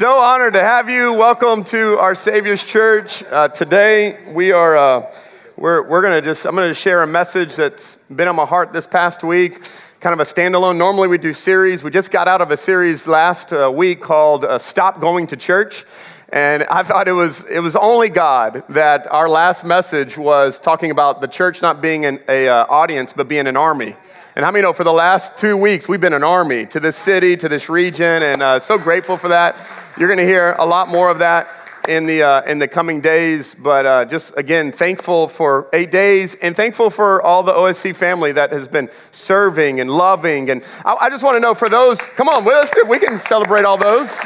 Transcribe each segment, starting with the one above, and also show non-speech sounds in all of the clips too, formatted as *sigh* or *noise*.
So honored to have you. Welcome to our Savior's Church. Uh, today we are uh, we're, we're gonna just I'm gonna share a message that's been on my heart this past week. Kind of a standalone. Normally we do series. We just got out of a series last uh, week called uh, "Stop Going to Church." And I thought it was, it was only God that our last message was talking about the church not being an a, uh, audience, but being an army. And how many know for the last two weeks we've been an army to this city, to this region, and uh, so grateful for that. You're going to hear a lot more of that in the uh, in the coming days. But uh, just again, thankful for eight days, and thankful for all the OSC family that has been serving and loving. And I, I just want to know for those, come on, us, we can celebrate all those.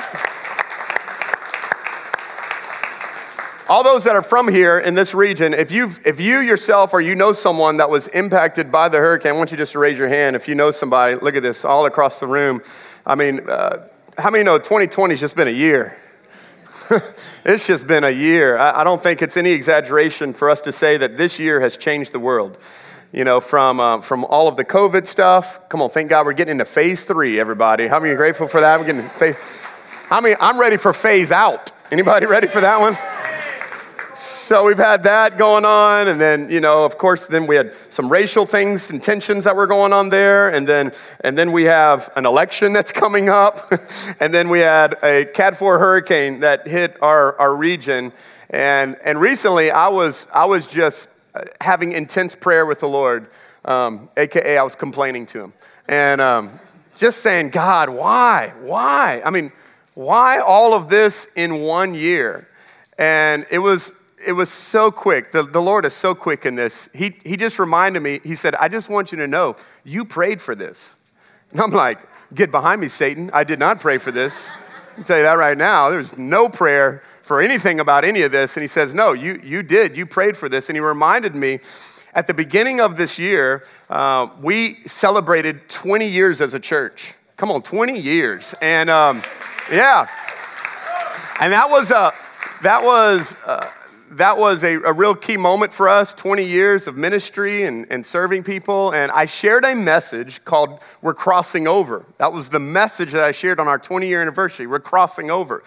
All those that are from here in this region, if, you if you yourself or you know someone that was impacted by the hurricane, I want you just to raise your hand. If you know somebody, look at this, all across the room. I mean, uh, how many know 2020 has just been a year? *laughs* it's just been a year. I, I, don't think it's any exaggeration for us to say that this year has changed the world. You know, from, uh, from all of the COVID stuff. Come on, thank God we're getting into phase three, everybody. How many are grateful for that? We're getting phase. I mean, I'm ready for phase out. Anybody ready for that one? So we've had that going on. And then, you know, of course, then we had some racial things and tensions that were going on there. And then, and then we have an election that's *laughs* coming up. *laughs* and then we had a Cat 4 hurricane that hit our, our region. And, and recently, I was, I was just having intense prayer with the Lord, um, AKA, I was complaining to him. And um, just saying, God, why? Why? I mean, why all of this in one year? And it was it was so quick. The, the Lord is so quick in this. He, he just reminded me, He said, I just want you to know, you prayed for this. And I'm like, get behind me, Satan. I did not pray for this. I'll tell you that right now. There's no prayer for anything about any of this. And He says, No, you, you did. You prayed for this. And He reminded me at the beginning of this year, uh, we celebrated 20 years as a church. Come on, 20 years. And um, yeah. And that was a, that was, that was a, a, real key moment for us 20 years of ministry and, and serving people. And I shared a message called We're Crossing Over. That was the message that I shared on our 20 year anniversary. We're crossing over.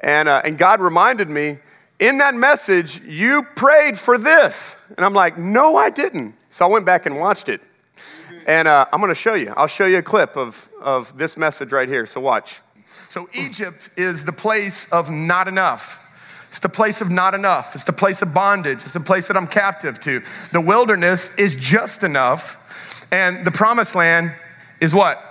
And, uh, and God reminded me in that message, you prayed for this. And I'm like, no, I didn't. So I went back and watched it. And uh, I'm going to show you. I'll show you a clip of, of this message right here. So watch. So Egypt is the place of not enough. It's the place of not enough. It's the place of bondage. It's the place that I'm captive to. The wilderness is just enough. And the promised land is what?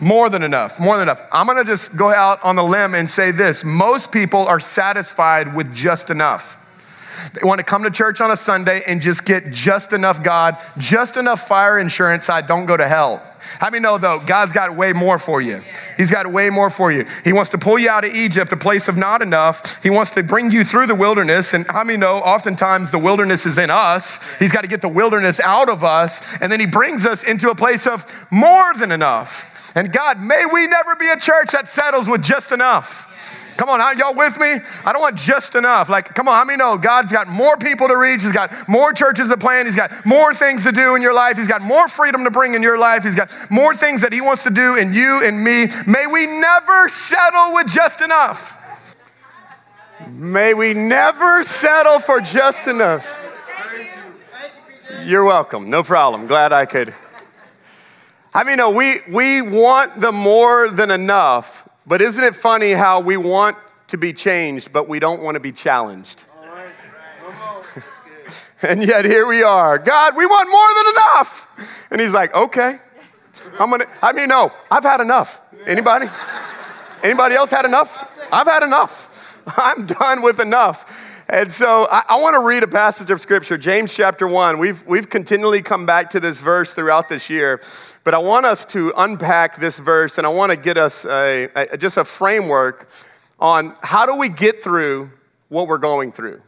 More than enough. More than enough. I'm going to just go out on the limb and say this most people are satisfied with just enough. They want to come to church on a Sunday and just get just enough God, just enough fire insurance so I don't go to hell. How many know though, God's got way more for you? He's got way more for you. He wants to pull you out of Egypt, a place of not enough. He wants to bring you through the wilderness. And how many know, oftentimes the wilderness is in us. He's got to get the wilderness out of us. And then he brings us into a place of more than enough. And God, may we never be a church that settles with just enough. Come on, y'all with me? I don't want just enough. Like, come on, how many know God's got more people to reach? He's got more churches to plan. He's got more things to do in your life. He's got more freedom to bring in your life. He's got more things that He wants to do in you and me. May we never settle with just enough. May we never settle for just enough. You're welcome. No problem. Glad I could. I mean, no, we, we want the more than enough but isn't it funny how we want to be changed, but we don't want to be challenged? *laughs* and yet here we are. God, we want more than enough. And he's like, okay. I'm gonna, I mean, no, I've had enough. Anybody? Anybody else had enough? I've had enough. *laughs* I'm done with enough. And so I, I want to read a passage of scripture, James chapter 1. We've, we've continually come back to this verse throughout this year. But I want us to unpack this verse and I want to get us a, a, just a framework on how do we get through what we're going through.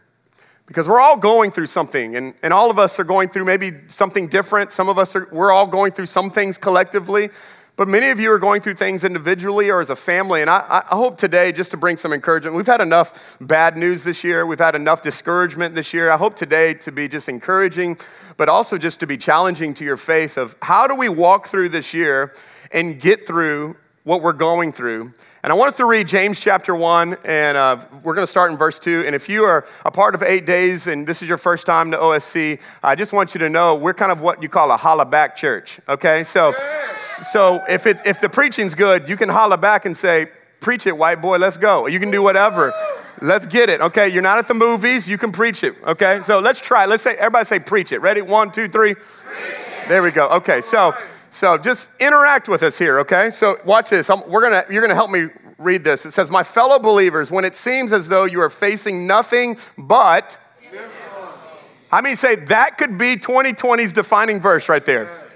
Because we're all going through something, and, and all of us are going through maybe something different. Some of us are, we're all going through some things collectively. But many of you are going through things individually or as a family. And I, I, hope today, just to bring some encouragement, we've had enough bad news this year. We've had enough discouragement this year. I hope today to be just encouraging, but also just to be challenging to your faith of how do we walk through this year and get through what we're going through. And I want us to read James chapter 1, and uh, we're going to start in verse 2. And if you are a part of eight days and this is your first time to OSC, I just want you to know we're kind of what you call a holla back church, okay? So, so if, it, if the preaching's good, you can holla back and say, Preach it, white boy, let's go. You can do whatever. Let's get it, okay? You're not at the movies, you can preach it, okay? So let's try. Let's say, everybody say, preach it. Ready? One, two, three. There we go. Okay, so so just interact with us here, okay? So watch this. I'm, we're gonna, you're gonna help me read this. It says, My fellow believers, when it seems as though you are facing nothing but. How many say that could be 2020's defining verse right there?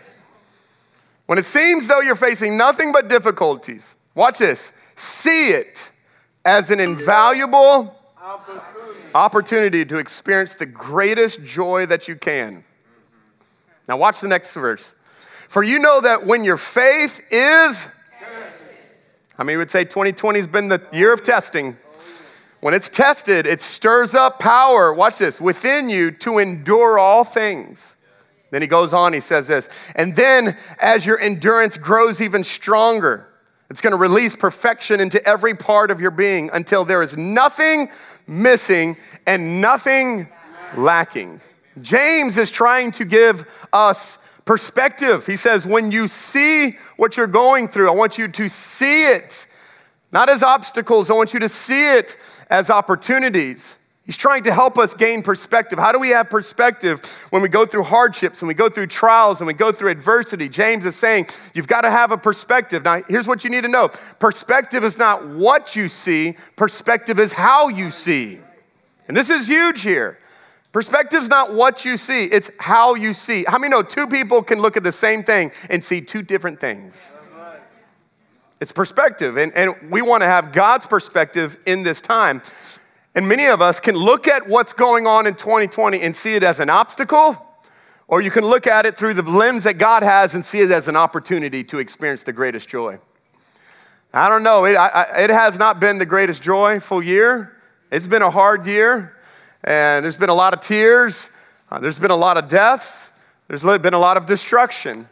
When it seems though you're facing nothing but difficulties, watch this. See it as an invaluable opportunity to experience the greatest joy that you can. Now, watch the next verse. For you know that when your faith is, I mean, we would say 2020 has been the year of testing. When it's tested, it stirs up power, watch this, within you to endure all things. Then he goes on, he says this, and then as your endurance grows even stronger, it's going to release perfection into every part of your being until there is nothing missing and nothing lacking. James is trying to give us Perspective. He says, when you see what you're going through, I want you to see it not as obstacles, I want you to see it as opportunities. He's trying to help us gain perspective. How do we have perspective when we go through hardships, when we go through trials, when we go through adversity? James is saying you've got to have a perspective. Now, here's what you need to know perspective is not what you see, perspective is how you see. And this is huge here. Perspective's not what you see, it's how you see. How many know two people can look at the same thing and see two different things? It's perspective, and, and we want to have God's perspective in this time. And many of us can look at what's going on in 2020 and see it as an obstacle, or you can look at it through the lens that God has and see it as an opportunity to experience the greatest joy. I don't know, it, I, it has not been the greatest joyful year. It's been a hard year. And there's been a lot of tears, uh, there's been a lot of deaths, there's been a lot of destruction.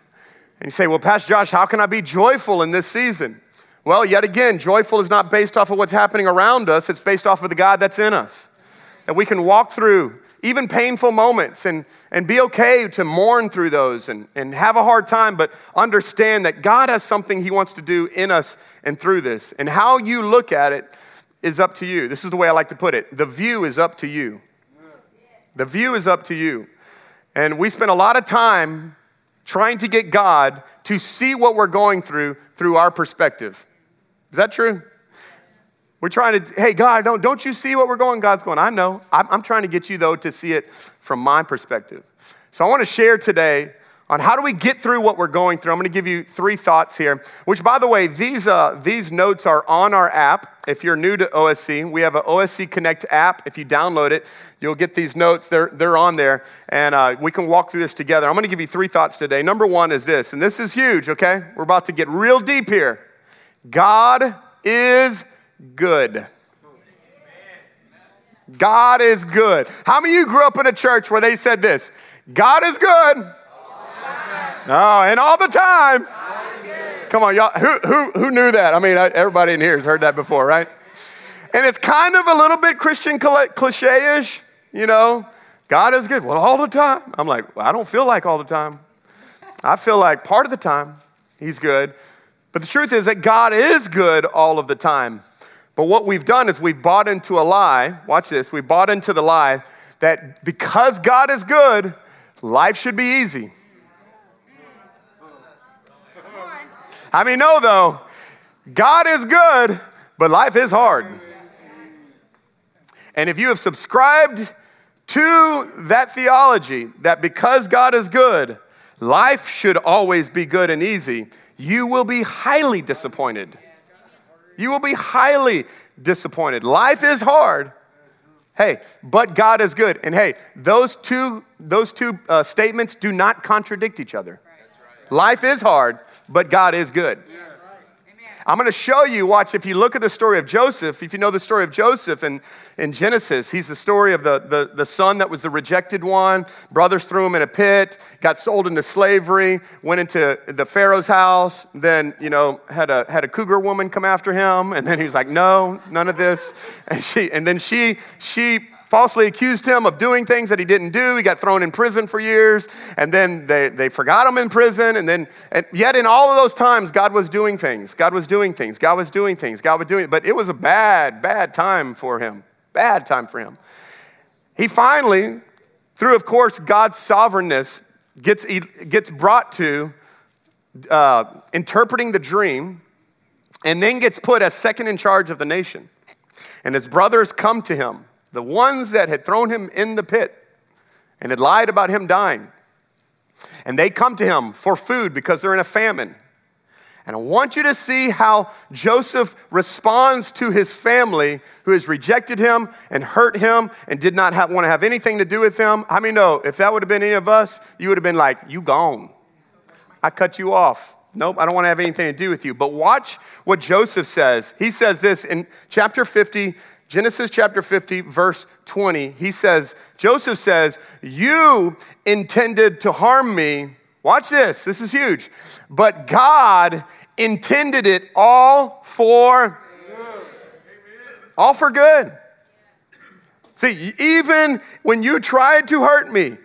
And you say, Well, Pastor Josh, how can I be joyful in this season? Well, yet again, joyful is not based off of what's happening around us, it's based off of the God that's in us. That we can walk through even painful moments and, and be okay to mourn through those and, and have a hard time, but understand that God has something He wants to do in us and through this. And how you look at it is up to you. This is the way I like to put it. The view is up to you. The view is up to you. And we spend a lot of time trying to get God to see what we're going through through our perspective. Is that true? We're trying to, hey, God, don't, don't you see what we're going? God's going, I know. I'm, I'm trying to get you, though, to see it from my perspective. So I want to share today on how do we get through what we're going through. I'm going to give you three thoughts here, which, by the way, these, uh, these notes are on our app. If you're new to OSC, we have an OSC Connect app. If you download it, you'll get these notes. They're, they're on there, and uh, we can walk through this together. I'm going to give you three thoughts today. Number one is this, and this is huge, okay? We're about to get real deep here. God is good. God is good. How many of you grew up in a church where they said this? God is good Oh, and all the time. Come on, y'all. Who, who, who knew that? I mean, everybody in here has heard that before, right? And it's kind of a little bit Christian cliche ish, you know. God is good. Well, all the time. I'm like, well, I don't feel like all the time. I feel like part of the time He's good. But the truth is that God is good all of the time. But what we've done is we've bought into a lie. Watch this. We've bought into the lie that because God is good, life should be easy. I mean, no, though, God is good, but life is hard. And if you have subscribed to that theology that because God is good, life should always be good and easy, you will be highly disappointed. You will be highly disappointed. Life is hard. Hey, but God is good. And hey, those two, those two uh, statements do not contradict each other. Life is hard, but God is good. I'm going to show you, watch, if you look at the story of Joseph, if you know the story of Joseph in, in Genesis, he's the story of the, the, the son that was the rejected one. Brothers threw him in a pit, got sold into slavery, went into the Pharaoh's house, then, you know, had a, had a cougar woman come after him, and then he was like, no, none of this. And, she, and then she, she falsely accused him of doing things that he didn't do. He got thrown in prison for years, and then they, they forgot him in prison. And then, and yet in all of those times, God was doing things. God was doing things. God was doing things. God was doing, but it was a bad, bad time for him. Bad time for him. He finally, through, of course, God's sovereignness, gets, gets brought to uh, interpreting the dream, and then gets put as second in charge of the nation. And his brothers come to him the ones that had thrown him in the pit and had lied about him dying. And they come to him for food because they're in a famine. And I want you to see how Joseph responds to his family who has rejected him and hurt him and did not have, want to have anything to do with him. I mean, no, if that would have been any of us, you would have been like, You gone. I cut you off. Nope, I don't want to have anything to do with you. But watch what Joseph says. He says this in chapter 50, Genesis chapter 50, verse 20, he says, Joseph says, You intended to harm me. Watch this, this is huge. But God intended it all for all for good. See, even when you tried to hurt me,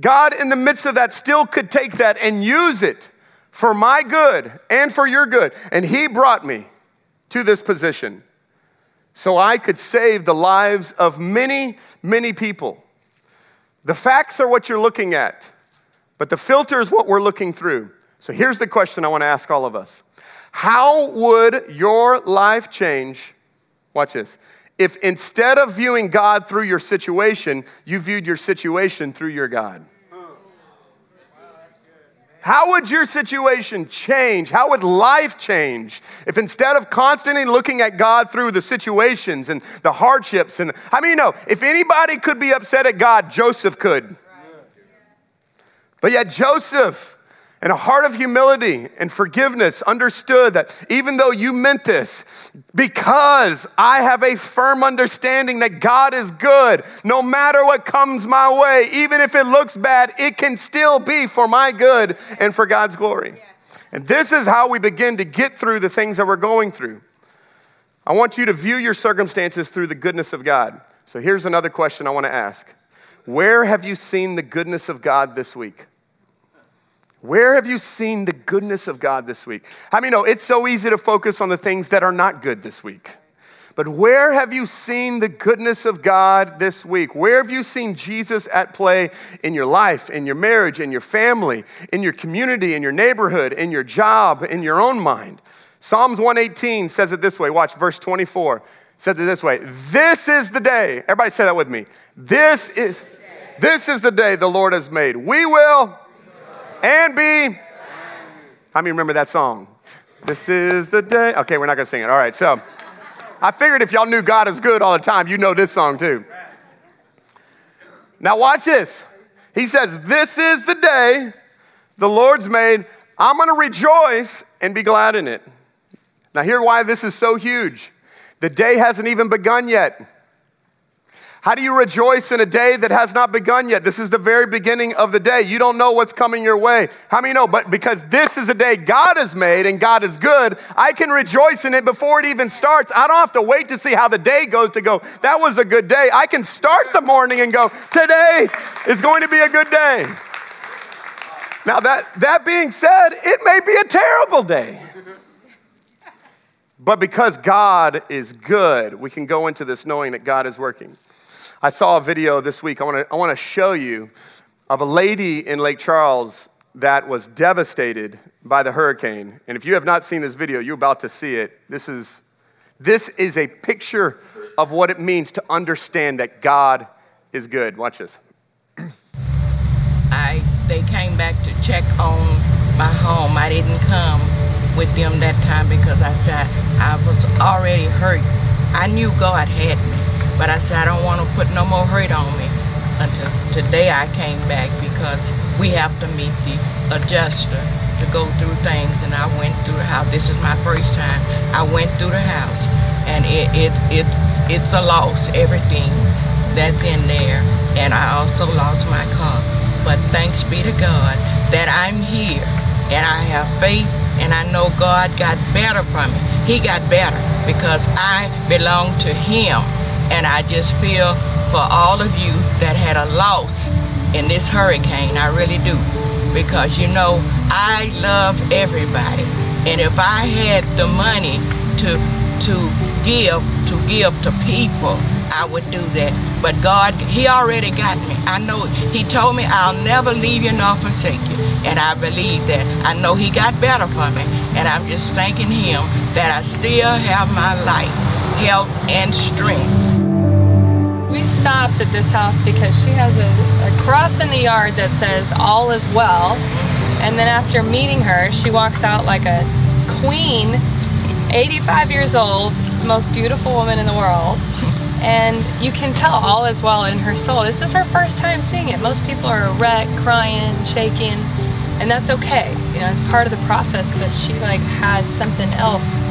God in the midst of that still could take that and use it for my good and for your good. And He brought me to this position so I could save the lives of many, many people. The facts are what you're looking at, but the filter is what we're looking through. So here's the question I want to ask all of us How would your life change? Watch this. If instead of viewing God through your situation, you viewed your situation through your God. How would your situation change? How would life change if instead of constantly looking at God through the situations and the hardships and I mean, you know, if anybody could be upset at God, Joseph could. But yet, Joseph, and a heart of humility and forgiveness understood that even though you meant this, because I have a firm understanding that God is good, no matter what comes my way, even if it looks bad, it can still be for my good and for God's glory. And this is how we begin to get through the things that we're going through. I want you to view your circumstances through the goodness of God. So here's another question I want to ask Where have you seen the goodness of God this week? Where have you seen the goodness of God this week? How I many know it's so easy to focus on the things that are not good this week? But where have you seen the goodness of God this week? Where have you seen Jesus at play in your life, in your marriage, in your family, in your community, in your neighborhood, in your job, in your own mind? Psalms 118 says it this way. Watch verse 24. Says it this way. This is the day. Everybody say that with me. This is this is the day the Lord has made. We will and be. How many remember that song? This is the day. Okay, we're not going to sing it. All right, so I figured if y'all knew God is good all the time, you know this song too. Now, watch this. He says, This is the day the Lord's made. I'm going to rejoice and be glad in it. Now, hear why this is so huge. The day hasn't even begun yet. How do you rejoice in a day that has not begun yet? This is the very beginning of the day. You don't know what's coming your way. How many know? But because this is a day God has made and God is good, I can rejoice in it before it even starts. I don't have to wait to see how the day goes to go, that was a good day. I can start the morning and go, today is going to be a good day. Now, that, that being said, it may be a terrible day. But because God is good, we can go into this knowing that God is working. I saw a video this week. I want to I want to show you of a lady in Lake Charles that was devastated by the hurricane. And if you have not seen this video, you're about to see it. This is this is a picture of what it means to understand that God is good. Watch this. I they came back to check on my home. I didn't come with them that time because I said I was already hurt. I knew God had me. But I said, I don't want to put no more hurt on me until today I came back because we have to meet the adjuster. to go through things, and I went through the house. This is my first time. I went through the house, and it, it it's it's a loss. Everything that's in there, and I also lost my car. But thanks be to God that I'm here, and I have faith, and I know God got better for me. He got better because I belong to Him, and I just feel for all of you that had a loss in this hurricane. I really do. Because you know, I love everybody. And if I had the money to to give to give to people, I would do that. But God, He already got me. I know He told me I'll never leave you nor forsake you. And I believe that. I know He got better for me. And I'm just thanking Him that I still have my life, health, and strength stopped at this house because she has a, a cross in the yard that says all is well. And then after meeting her, she walks out like a queen, 85 years old, the most beautiful woman in the world. And you can tell all is well in her soul. This is her first time seeing it. Most people are a wreck, crying, shaking, and that's okay. You know, it's part of the process, but she like has something else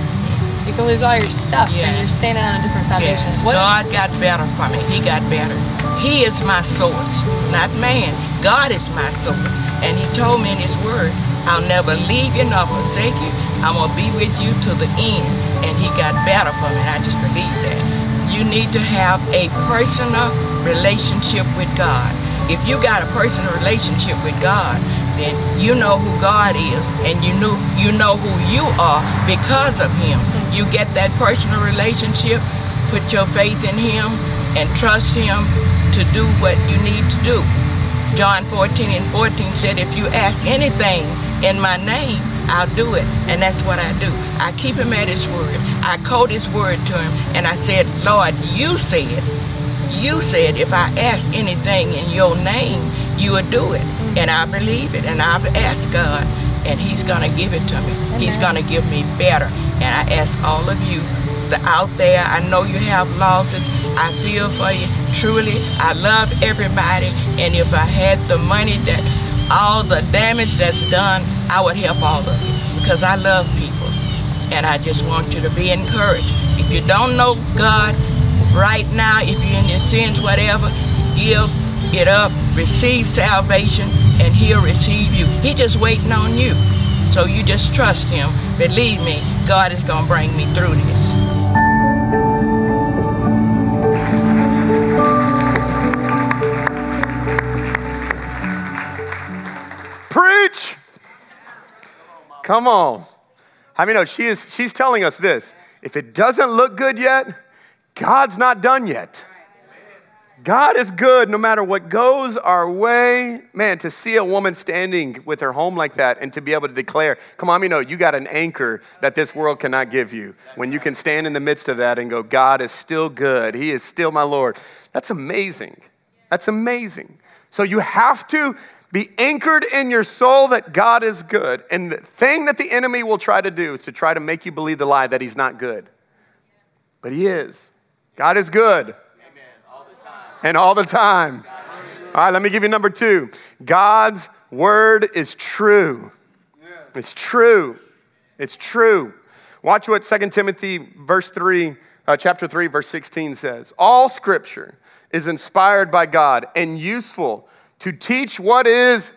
you can lose all your stuff yes. and you're standing on a different foundation. Yes. God got better for me. He got better. He is my source, not man. God is my source. And he told me in his word, I'll never leave you nor forsake you. I'm going to be with you to the end. And he got better for me. I just believe that. You need to have a personal relationship with God. If you got a personal relationship with God, then you know who God is and you know you know who you are because of him. You get that personal relationship, put your faith in him and trust him to do what you need to do. John 14 and 14 said, If you ask anything in my name, I'll do it. And that's what I do. I keep him at his word. I quote his word to him and I said, Lord, you said, you said if I ask anything in your name, you will do it. And I believe it. And I've asked God, and He's going to give it to me. Amen. He's going to give me better. And I ask all of you out there, I know you have losses. I feel for you. Truly, I love everybody. And if I had the money that all the damage that's done, I would help all of you because I love people. And I just want you to be encouraged. If you don't know God right now, if you're in your sins, whatever, give it up, receive salvation, and he'll receive you. He just waiting on you. So you just trust him. Believe me, God is going to bring me through this. Preach! Come on. I mean, no, she is, she's telling us this. If it doesn't look good yet, God's not done yet. God is good no matter what goes our way. Man, to see a woman standing with her home like that and to be able to declare, come on, you know, you got an anchor that this world cannot give you. When you can stand in the midst of that and go, God is still good. He is still my Lord. That's amazing. That's amazing. So you have to be anchored in your soul that God is good. And the thing that the enemy will try to do is to try to make you believe the lie that he's not good. But he is. God is good and all the time. All right, let me give you number two. God's word is true. It's true. It's true. Watch what 2 Timothy verse 3, uh, chapter 3, verse 16 says. All scripture is inspired by God and useful to teach what is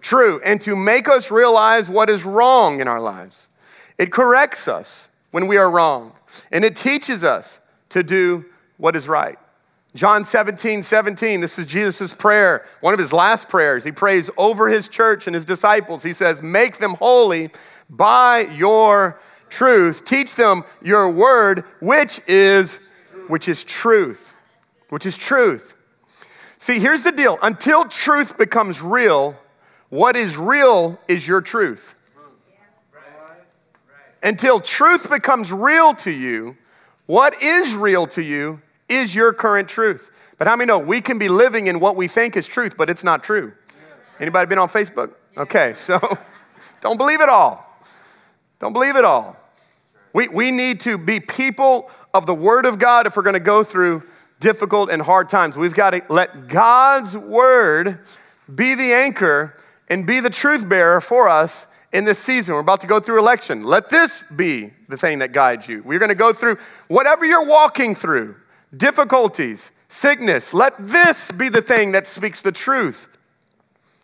true and to make us realize what is wrong in our lives. It corrects us when we are wrong, and it teaches us to do what is right. John 17, 17, this is Jesus' prayer, one of his last prayers. He prays over his church and his disciples. He says, Make them holy by your truth. Teach them your word, which is, which is truth. Which is truth. See, here's the deal. Until truth becomes real, what is real is your truth. Until truth becomes real to you, what is real to you is your current truth. But how many know we can be living in what we think is truth, but it's not true? Anybody been on Facebook? Okay, *laughs* so don't believe it all. Don't believe it all. We, we need to be people of the Word of God if we're going to go through difficult and hard times. We've got to let God's Word be the anchor and be the truth bearer for us in this season. We're about to go through election. Let this be the thing that guides you. We're going to go through whatever you're walking through, difficulties, sickness. Let this be the thing that speaks the truth.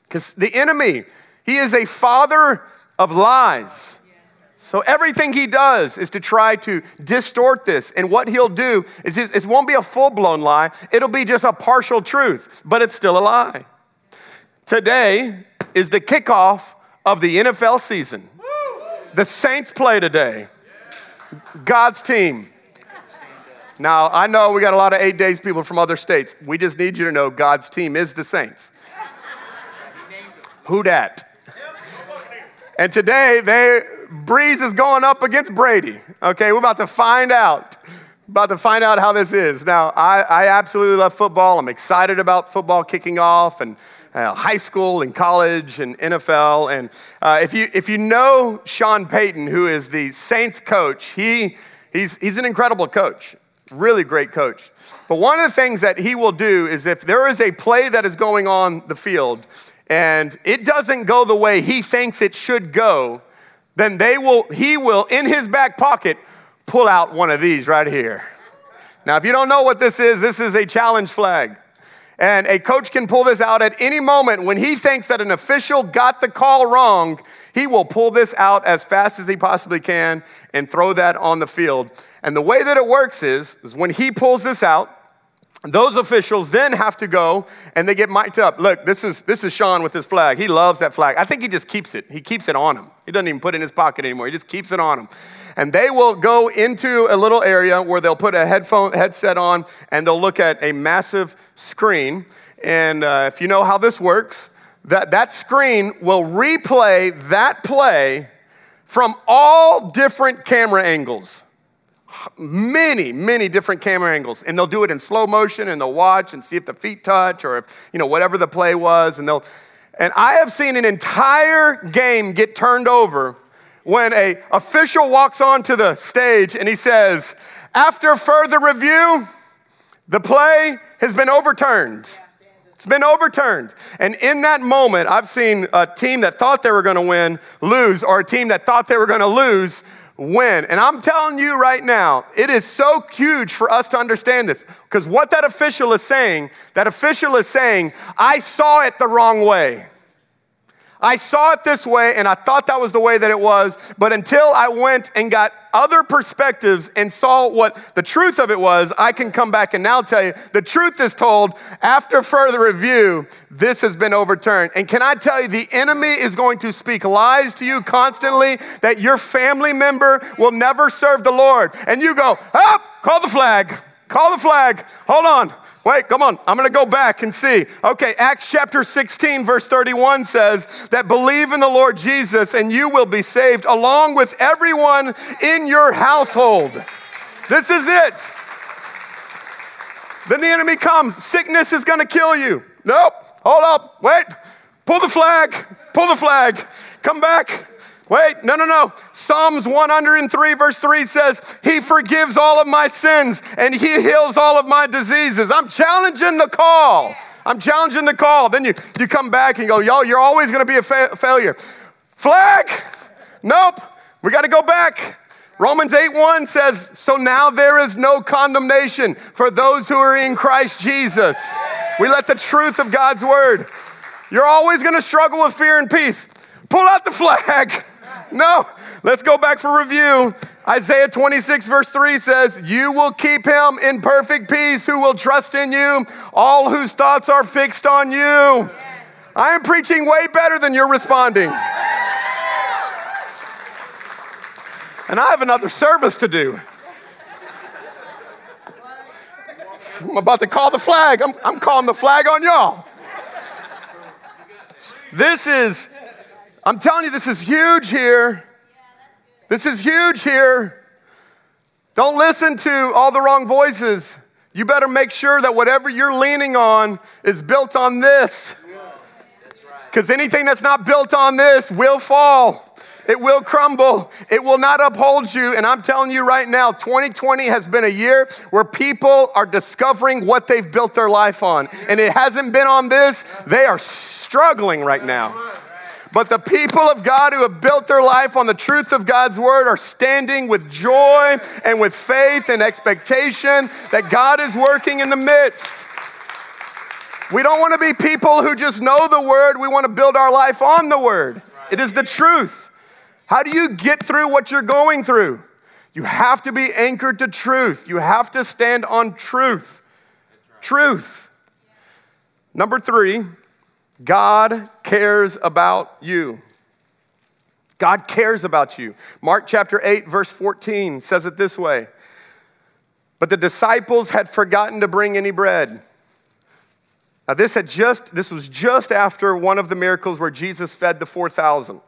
Because the enemy, he is a father of lies. So everything he does is to try to distort this. And what he'll do is it won't be a full blown lie, it'll be just a partial truth, but it's still a lie. Today is the kickoff of the NFL season. The Saints play today. God's team. Now, I know we got a lot of eight days people from other states. We just need you to know God's team is the Saints. Who dat? And today, they, Brees is going up against Brady. Okay, we're about to find out. About to find out how this is. Now, I, I absolutely love football. I'm excited about football kicking off and uh, high school and college and NFL. And uh, if, you, if you know Sean Payton, who is the Saints coach, he, he's, he's an incredible coach, really great coach. But one of the things that he will do is if there is a play that is going on the field and it doesn't go the way he thinks it should go, then they will, he will, in his back pocket, pull out one of these right here. Now, if you don't know what this is, this is a challenge flag. And a coach can pull this out at any moment when he thinks that an official got the call wrong. He will pull this out as fast as he possibly can and throw that on the field. And the way that it works is, is when he pulls this out, those officials then have to go and they get mic'd up. Look, this is, this is Sean with his flag. He loves that flag. I think he just keeps it. He keeps it on him. He doesn't even put it in his pocket anymore. He just keeps it on him. And they will go into a little area where they'll put a headphone headset on and they'll look at a massive screen. And uh, if you know how this works, that, that screen will replay that play from all different camera angles many, many different camera angles. And they'll do it in slow motion and they'll watch and see if the feet touch or if, you know, whatever the play was. And they'll, and I have seen an entire game get turned over when a official walks onto the stage and he says, after further review, the play has been overturned. It's been overturned. And in that moment, I've seen a team that thought they were going to win lose, or a team that thought they were going to lose win. And I'm telling you right now, it is so huge for us to understand this because what that official is saying, that official is saying, I saw it the wrong way. I saw it this way and I thought that was the way that it was, but until I went and got other perspectives and saw what the truth of it was, I can come back and now tell you the truth is told after further review, this has been overturned. And can I tell you, the enemy is going to speak lies to you constantly that your family member will never serve the Lord. And you go, up, oh, call the flag, call the flag, hold on. Wait, come on. I'm going to go back and see. Okay, Acts chapter 16, verse 31 says that believe in the Lord Jesus and you will be saved along with everyone in your household. This is it. Then the enemy comes. Sickness is going to kill you. Nope. Hold up. Wait. Pull the flag. Pull the flag. Come back. Wait, no, no, no. Psalms 103, verse 3 says, He forgives all of my sins and He heals all of my diseases. I'm challenging the call. I'm challenging the call. Then you, you come back and go, Yo, you're always going to be a fa- failure. Flag? Nope. We got to go back. Romans 8 1 says, So now there is no condemnation for those who are in Christ Jesus. We let the truth of God's word. You're always going to struggle with fear and peace. Pull out the flag. *laughs* No, let's go back for review. Isaiah 26, verse 3 says, You will keep him in perfect peace who will trust in you, all whose thoughts are fixed on you. I am preaching way better than you're responding. And I have another service to do. I'm about to call the flag. I'm, I'm calling the flag on y'all. This is I'm telling you, this is huge here. This is huge here. Don't listen to all the wrong voices. You better make sure that whatever you're leaning on is built on this. Because anything that's not built on this will fall. It will crumble. It will not uphold you. And I'm telling you right now, 2020 has been a year where people are discovering what they've built their life on. And it hasn't been on this, they are struggling right now. But the people of God who have built their life on the truth of God's word are standing with joy and with faith and expectation that God is working in the midst. We don't want to be people who just know the word. We want to build our life on the word. It is the truth. How do you get through what you're going through? You have to be anchored to truth. You have to stand on truth. Truth. Number three, God cares about you. God cares about you. Mark chapter 8, verse 14 says it this way But the disciples had forgotten to bring any bread. Now, this had just, this was just after one of the miracles where Jesus fed the 4,000.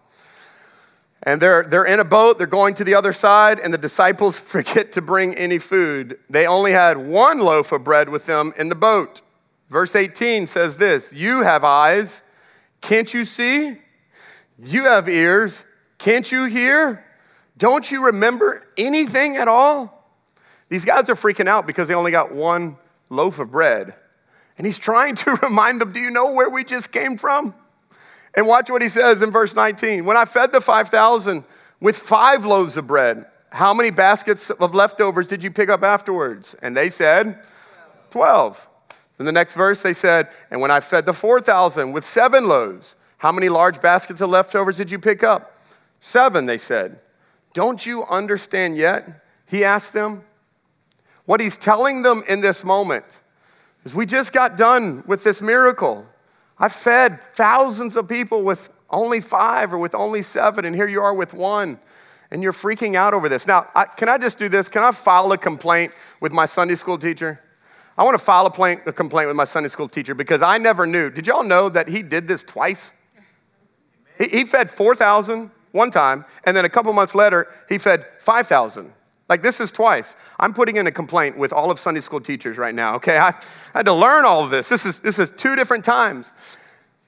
And they're, they're in a boat, they're going to the other side, and the disciples *laughs* forget to bring any food. They only had one loaf of bread with them in the boat. Verse 18 says this You have eyes, can't you see? You have ears, can't you hear? Don't you remember anything at all? These guys are freaking out because they only got one loaf of bread. And he's trying to *laughs* remind them, Do you know where we just came from? And watch what he says in verse 19. When I fed the 5,000 with five loaves of bread, how many baskets of leftovers did you pick up afterwards? And they said, 12. In the next verse, they said, And when I fed the 4,000 with seven loaves, how many large baskets of leftovers did you pick up? Seven, they said. Don't you understand yet? He asked them. What he's telling them in this moment is we just got done with this miracle. I fed thousands of people with only five or with only seven, and here you are with one, and you're freaking out over this. Now, I, can I just do this? Can I file a complaint with my Sunday school teacher? I want to file a, a complaint with my Sunday school teacher because I never knew. Did y'all know that he did this twice? He, he fed 4,000 one time, and then a couple months later, he fed 5,000. Like, this is twice. I'm putting in a complaint with all of Sunday school teachers right now, okay? I, I had to learn all of this. This is, this is two different times.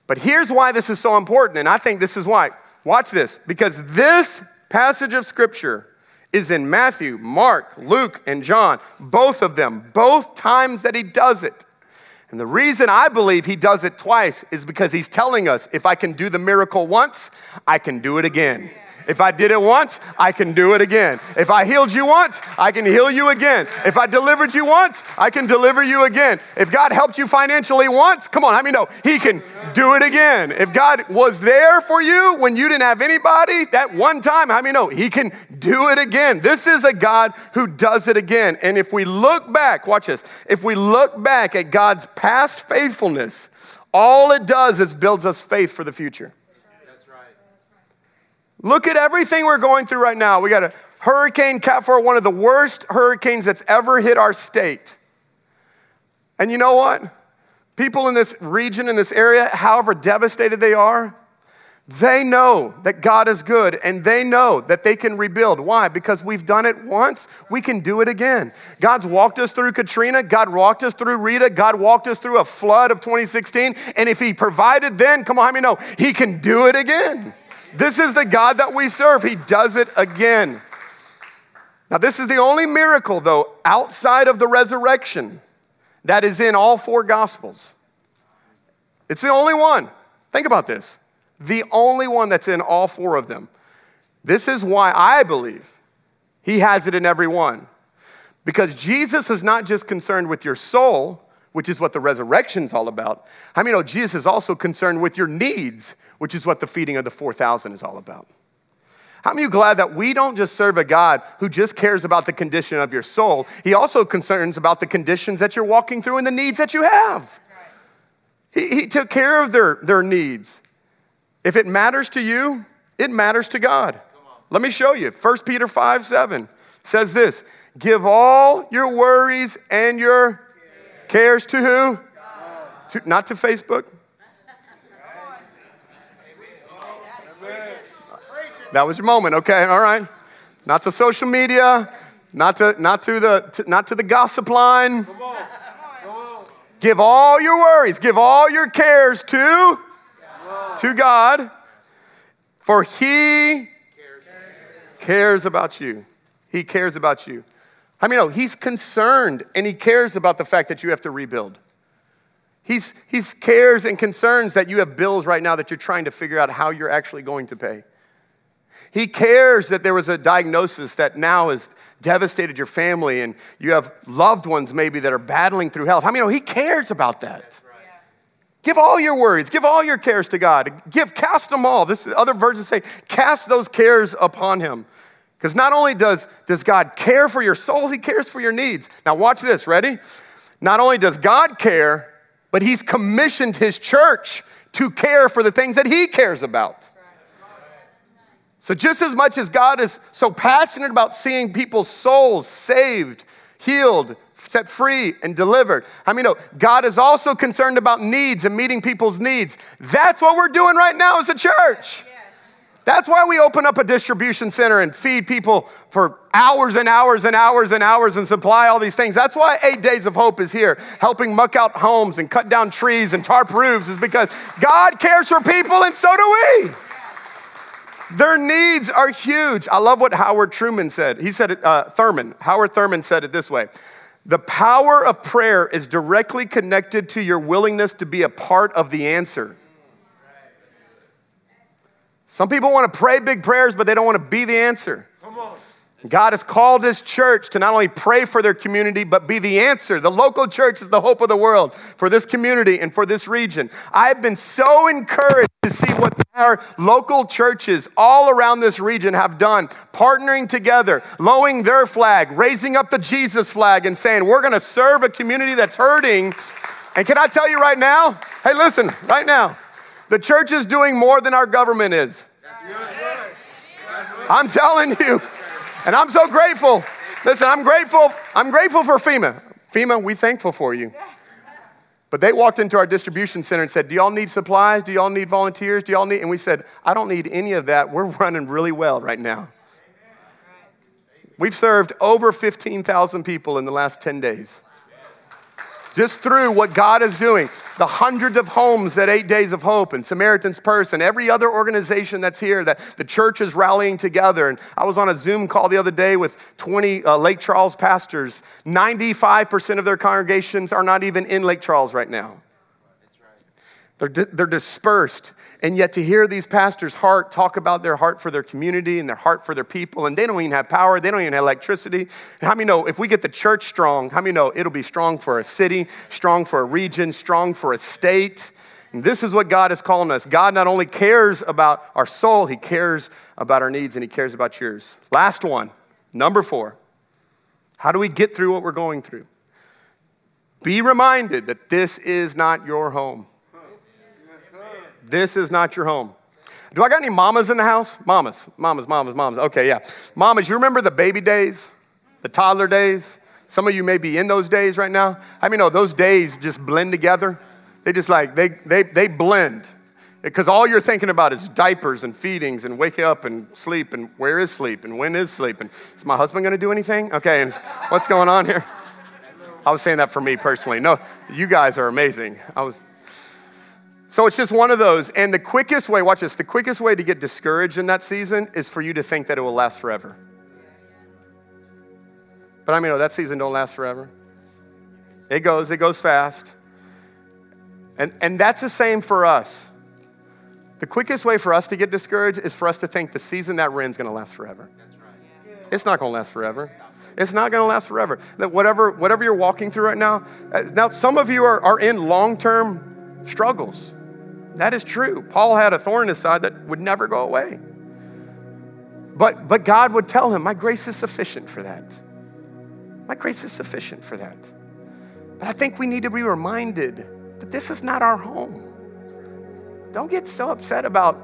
But here's why this is so important, and I think this is why. Watch this, because this passage of Scripture is in Matthew, Mark, Luke, and John, both of them, both times that he does it. And the reason I believe he does it twice is because he's telling us if I can do the miracle once, I can do it again. If I did it once, I can do it again. If I healed you once, I can heal you again. If I delivered you once, I can deliver you again. If God helped you financially once, come on, let me know He can do it again. If God was there for you when you didn't have anybody that one time, let me know He can do it again. This is a God who does it again. And if we look back, watch this, if we look back at God's past faithfulness, all it does is builds us faith for the future. Look at everything we're going through right now. We got a Hurricane Cat 4, one of the worst hurricanes that's ever hit our state. And you know what? People in this region, in this area, however devastated they are, they know that God is good and they know that they can rebuild. Why? Because we've done it once, we can do it again. God's walked us through Katrina, God walked us through Rita, God walked us through a flood of 2016. And if He provided then, come on, let me know, He can do it again. This is the God that we serve. He does it again. Now, this is the only miracle, though, outside of the resurrection that is in all four Gospels. It's the only one. Think about this. The only one that's in all four of them. This is why I believe he has it in every one. Because Jesus is not just concerned with your soul, which is what the resurrection's all about. I mean, know, Jesus is also concerned with your needs, which is what the feeding of the 4,000 is all about. How many you glad that we don't just serve a God who just cares about the condition of your soul? He also concerns about the conditions that you're walking through and the needs that you have. He, he took care of their, their needs. If it matters to you, it matters to God. Let me show you. 1 Peter 5 7 says this Give all your worries and your cares to who? To, not to Facebook, That was your moment, okay, all right. Not to social media, not to, not to, the, to, not to the gossip line. Come on. Come on. Give all your worries, give all your cares to, to God, for He cares about you. He cares about you. I mean, no, He's concerned and He cares about the fact that you have to rebuild. He's, he's cares and concerns that you have bills right now that you're trying to figure out how you're actually going to pay. He cares that there was a diagnosis that now has devastated your family and you have loved ones maybe that are battling through health. How many know he cares about that? Give all your worries, give all your cares to God. Give, cast them all. This other verses say, cast those cares upon him. Because not only does, does God care for your soul, he cares for your needs. Now watch this, ready? Not only does God care, but he's commissioned his church to care for the things that he cares about. So, just as much as God is so passionate about seeing people's souls saved, healed, set free, and delivered, I mean, no, God is also concerned about needs and meeting people's needs. That's what we're doing right now as a church. That's why we open up a distribution center and feed people for hours and hours and hours and hours and supply all these things. That's why Eight Days of Hope is here, helping muck out homes and cut down trees and tarp roofs, is because God cares for people and so do we. Their needs are huge. I love what Howard Truman said. He said it, uh, Thurman. Howard Thurman said it this way The power of prayer is directly connected to your willingness to be a part of the answer. Some people want to pray big prayers, but they don't want to be the answer. God has called his church to not only pray for their community, but be the answer. The local church is the hope of the world for this community and for this region. I've been so encouraged to see what our local churches all around this region have done, partnering together, lowering their flag, raising up the Jesus flag, and saying, We're going to serve a community that's hurting. And can I tell you right now? Hey, listen, right now, the church is doing more than our government is. I'm telling you. And I'm so grateful. Listen, I'm grateful. I'm grateful for FEMA. FEMA, we thankful for you. But they walked into our distribution center and said, Do y'all need supplies? Do y'all need volunteers? Do y'all need? And we said, I don't need any of that. We're *laughs* running really well right now. We've served over 15,000 people in the last 10 days just through what God is doing. The hundreds of homes that Eight Days of Hope and Samaritan's Purse and every other organization that's here that the church is rallying together. And I was on a Zoom call the other day with 20 uh, Lake Charles pastors. 95% of their congregations are not even in Lake Charles right now. They're, di- they're dispersed. And yet, to hear these pastors' heart talk about their heart for their community and their heart for their people, and they don't even have power, they don't even have electricity. And how many know if we get the church strong, how many know it'll be strong for a city, strong for a region, strong for a state? And this is what God is calling us. God not only cares about our soul, He cares about our needs and He cares about yours. Last one, number four. How do we get through what we're going through? Be reminded that this is not your home. This is not your home. Do I got any mamas in the house? Mamas, mamas, mamas, mamas. Okay, yeah. Mamas, you remember the baby days, the toddler days? Some of you may be in those days right now. I mean, no, those days just blend together. They just like, they, they, they blend. Because all you're thinking about is diapers and feedings and wake up and sleep and where is sleep and when is sleep and is my husband going to do anything? Okay, and what's going on here? I was saying that for me personally. No, you guys are amazing. I was so it's just one of those. And the quickest way, watch this, the quickest way to get discouraged in that season is for you to think that it will last forever. But I mean, no, that season don't last forever. It goes, it goes fast. And, and that's the same for us. The quickest way for us to get discouraged is for us to think the season that we're in is going to last forever. It's not going to last forever. It's not going to last forever. That whatever, whatever you're walking through right now, uh, now some of you are, are in long term struggles. That is true. Paul had a thorn in his side that would never go away. But, but God would tell him, My grace is sufficient for that. My grace is sufficient for that. But I think we need to be reminded that this is not our home. Don't get so upset about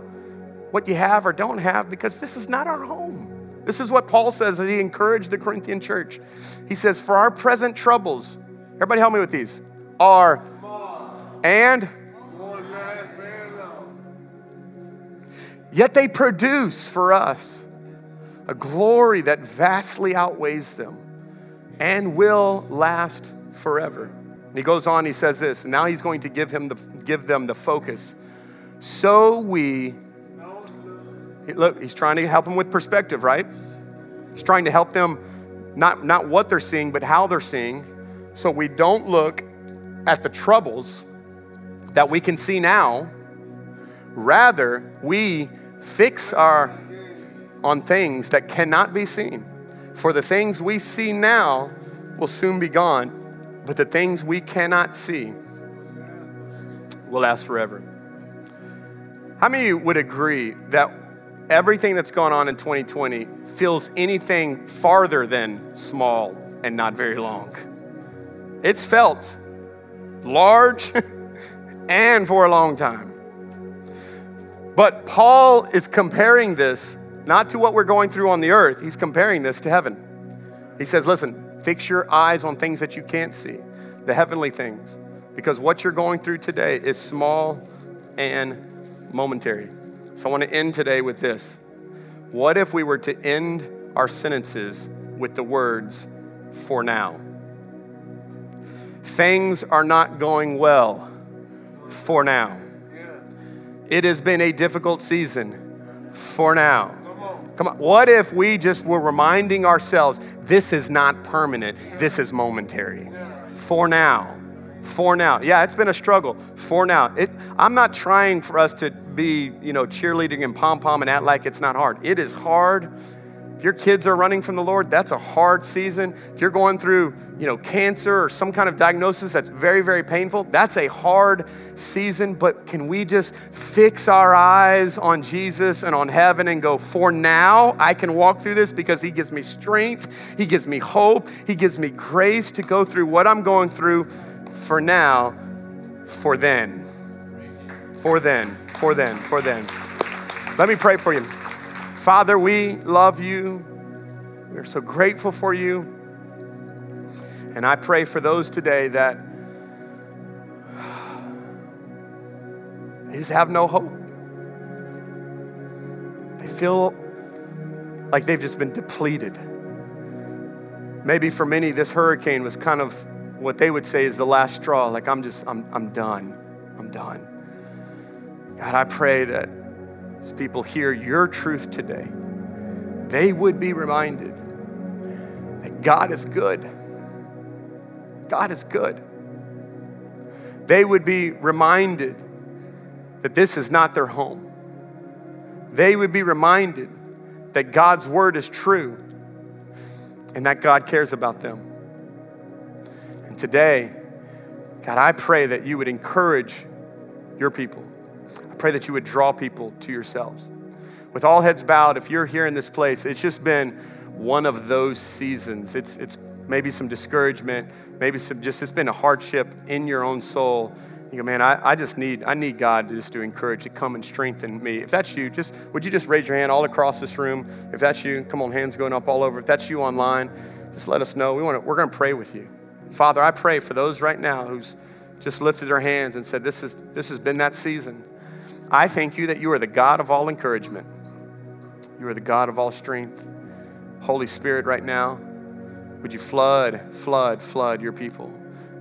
what you have or don't have because this is not our home. This is what Paul says that he encouraged the Corinthian church. He says, For our present troubles, everybody help me with these, are and Yet they produce for us a glory that vastly outweighs them and will last forever. And he goes on, he says this, and now he's going to give, him the, give them the focus. So we, look, he's trying to help them with perspective, right? He's trying to help them not, not what they're seeing, but how they're seeing. So we don't look at the troubles, that we can see now. Rather, we fix our on things that cannot be seen. For the things we see now will soon be gone, but the things we cannot see will last forever. How many of you would agree that everything that's going on in 2020 feels anything farther than small and not very long? It's felt large *laughs* and for a long time. But Paul is comparing this not to what we're going through on the earth, he's comparing this to heaven. He says, Listen, fix your eyes on things that you can't see, the heavenly things, because what you're going through today is small and momentary. So I want to end today with this. What if we were to end our sentences with the words, for now? Things are not going well for now. It has been a difficult season for now. Come on. What if we just were reminding ourselves this is not permanent, this is momentary? For now. For now. Yeah, it's been a struggle. For now. It, I'm not trying for us to be, you know, cheerleading and pom pom and act like it's not hard. It is hard your kids are running from the Lord, that's a hard season. If you're going through, you know, cancer or some kind of diagnosis that's very, very painful, that's a hard season. But can we just fix our eyes on Jesus and on heaven and go, for now, I can walk through this because He gives me strength, He gives me hope, He gives me grace to go through what I'm going through for now, for then. For then, for then, for then. Let me pray for you. Father, we love you. We're so grateful for you. And I pray for those today that they just have no hope. They feel like they've just been depleted. Maybe for many, this hurricane was kind of what they would say is the last straw. Like, I'm just, I'm, I'm done. I'm done. God, I pray that as people hear your truth today, they would be reminded that God is good. God is good. They would be reminded that this is not their home. They would be reminded that God's word is true and that God cares about them. And today, God, I pray that you would encourage your people pray that you would draw people to yourselves. With all heads bowed, if you're here in this place, it's just been one of those seasons. It's, it's maybe some discouragement, maybe some just, it's been a hardship in your own soul. You go, man, I, I just need, I need God just to encourage to come and strengthen me. If that's you, just, would you just raise your hand all across this room? If that's you, come on, hands going up all over. If that's you online, just let us know. We want to, we're going to pray with you. Father, I pray for those right now who's just lifted their hands and said, this, is, this has been that season. I thank you that you are the God of all encouragement. You are the God of all strength. Holy Spirit, right now, would you flood, flood, flood your people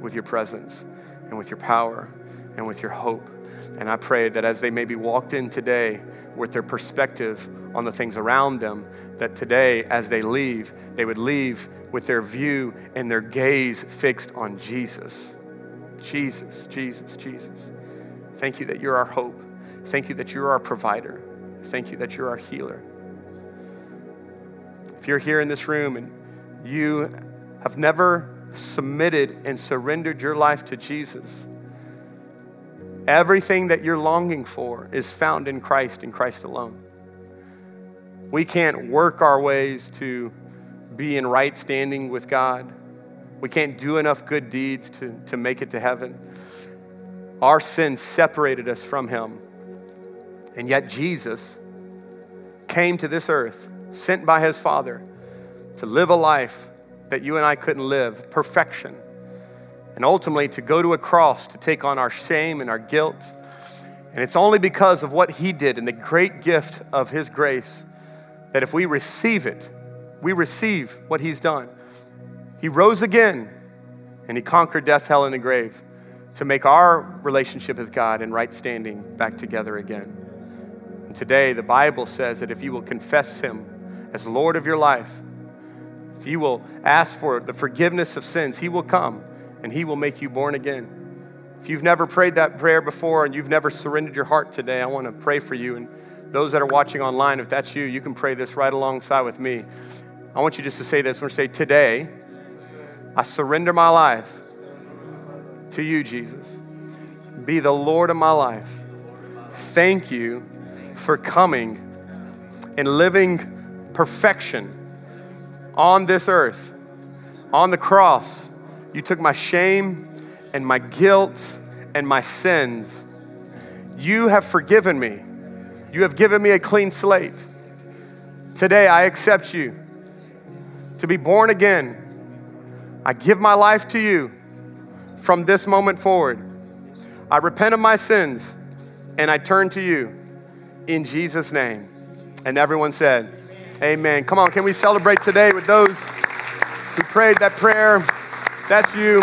with your presence and with your power and with your hope. And I pray that as they maybe walked in today with their perspective on the things around them, that today, as they leave, they would leave with their view and their gaze fixed on Jesus. Jesus, Jesus, Jesus. Thank you that you're our hope. Thank you that you're our provider. Thank you that you're our healer. If you're here in this room and you have never submitted and surrendered your life to Jesus, everything that you're longing for is found in Christ and Christ alone. We can't work our ways to be in right standing with God. We can't do enough good deeds to, to make it to heaven. Our sins separated us from Him. And yet, Jesus came to this earth, sent by his Father, to live a life that you and I couldn't live, perfection. And ultimately, to go to a cross to take on our shame and our guilt. And it's only because of what he did and the great gift of his grace that if we receive it, we receive what he's done. He rose again and he conquered death, hell, and the grave to make our relationship with God and right standing back together again today, the Bible says that if you will confess Him as Lord of your life, if you will ask for the forgiveness of sins, He will come and He will make you born again. If you've never prayed that prayer before and you've never surrendered your heart today, I want to pray for you. And those that are watching online, if that's you, you can pray this right alongside with me. I want you just to say this. Going to say, Today, I surrender my life to you, Jesus. Be the Lord of my life. Thank you for coming and living perfection on this earth, on the cross. You took my shame and my guilt and my sins. You have forgiven me. You have given me a clean slate. Today, I accept you to be born again. I give my life to you from this moment forward. I repent of my sins and I turn to you in Jesus' name. And everyone said, Amen. Come on, can we celebrate today with those who prayed that prayer? That's you.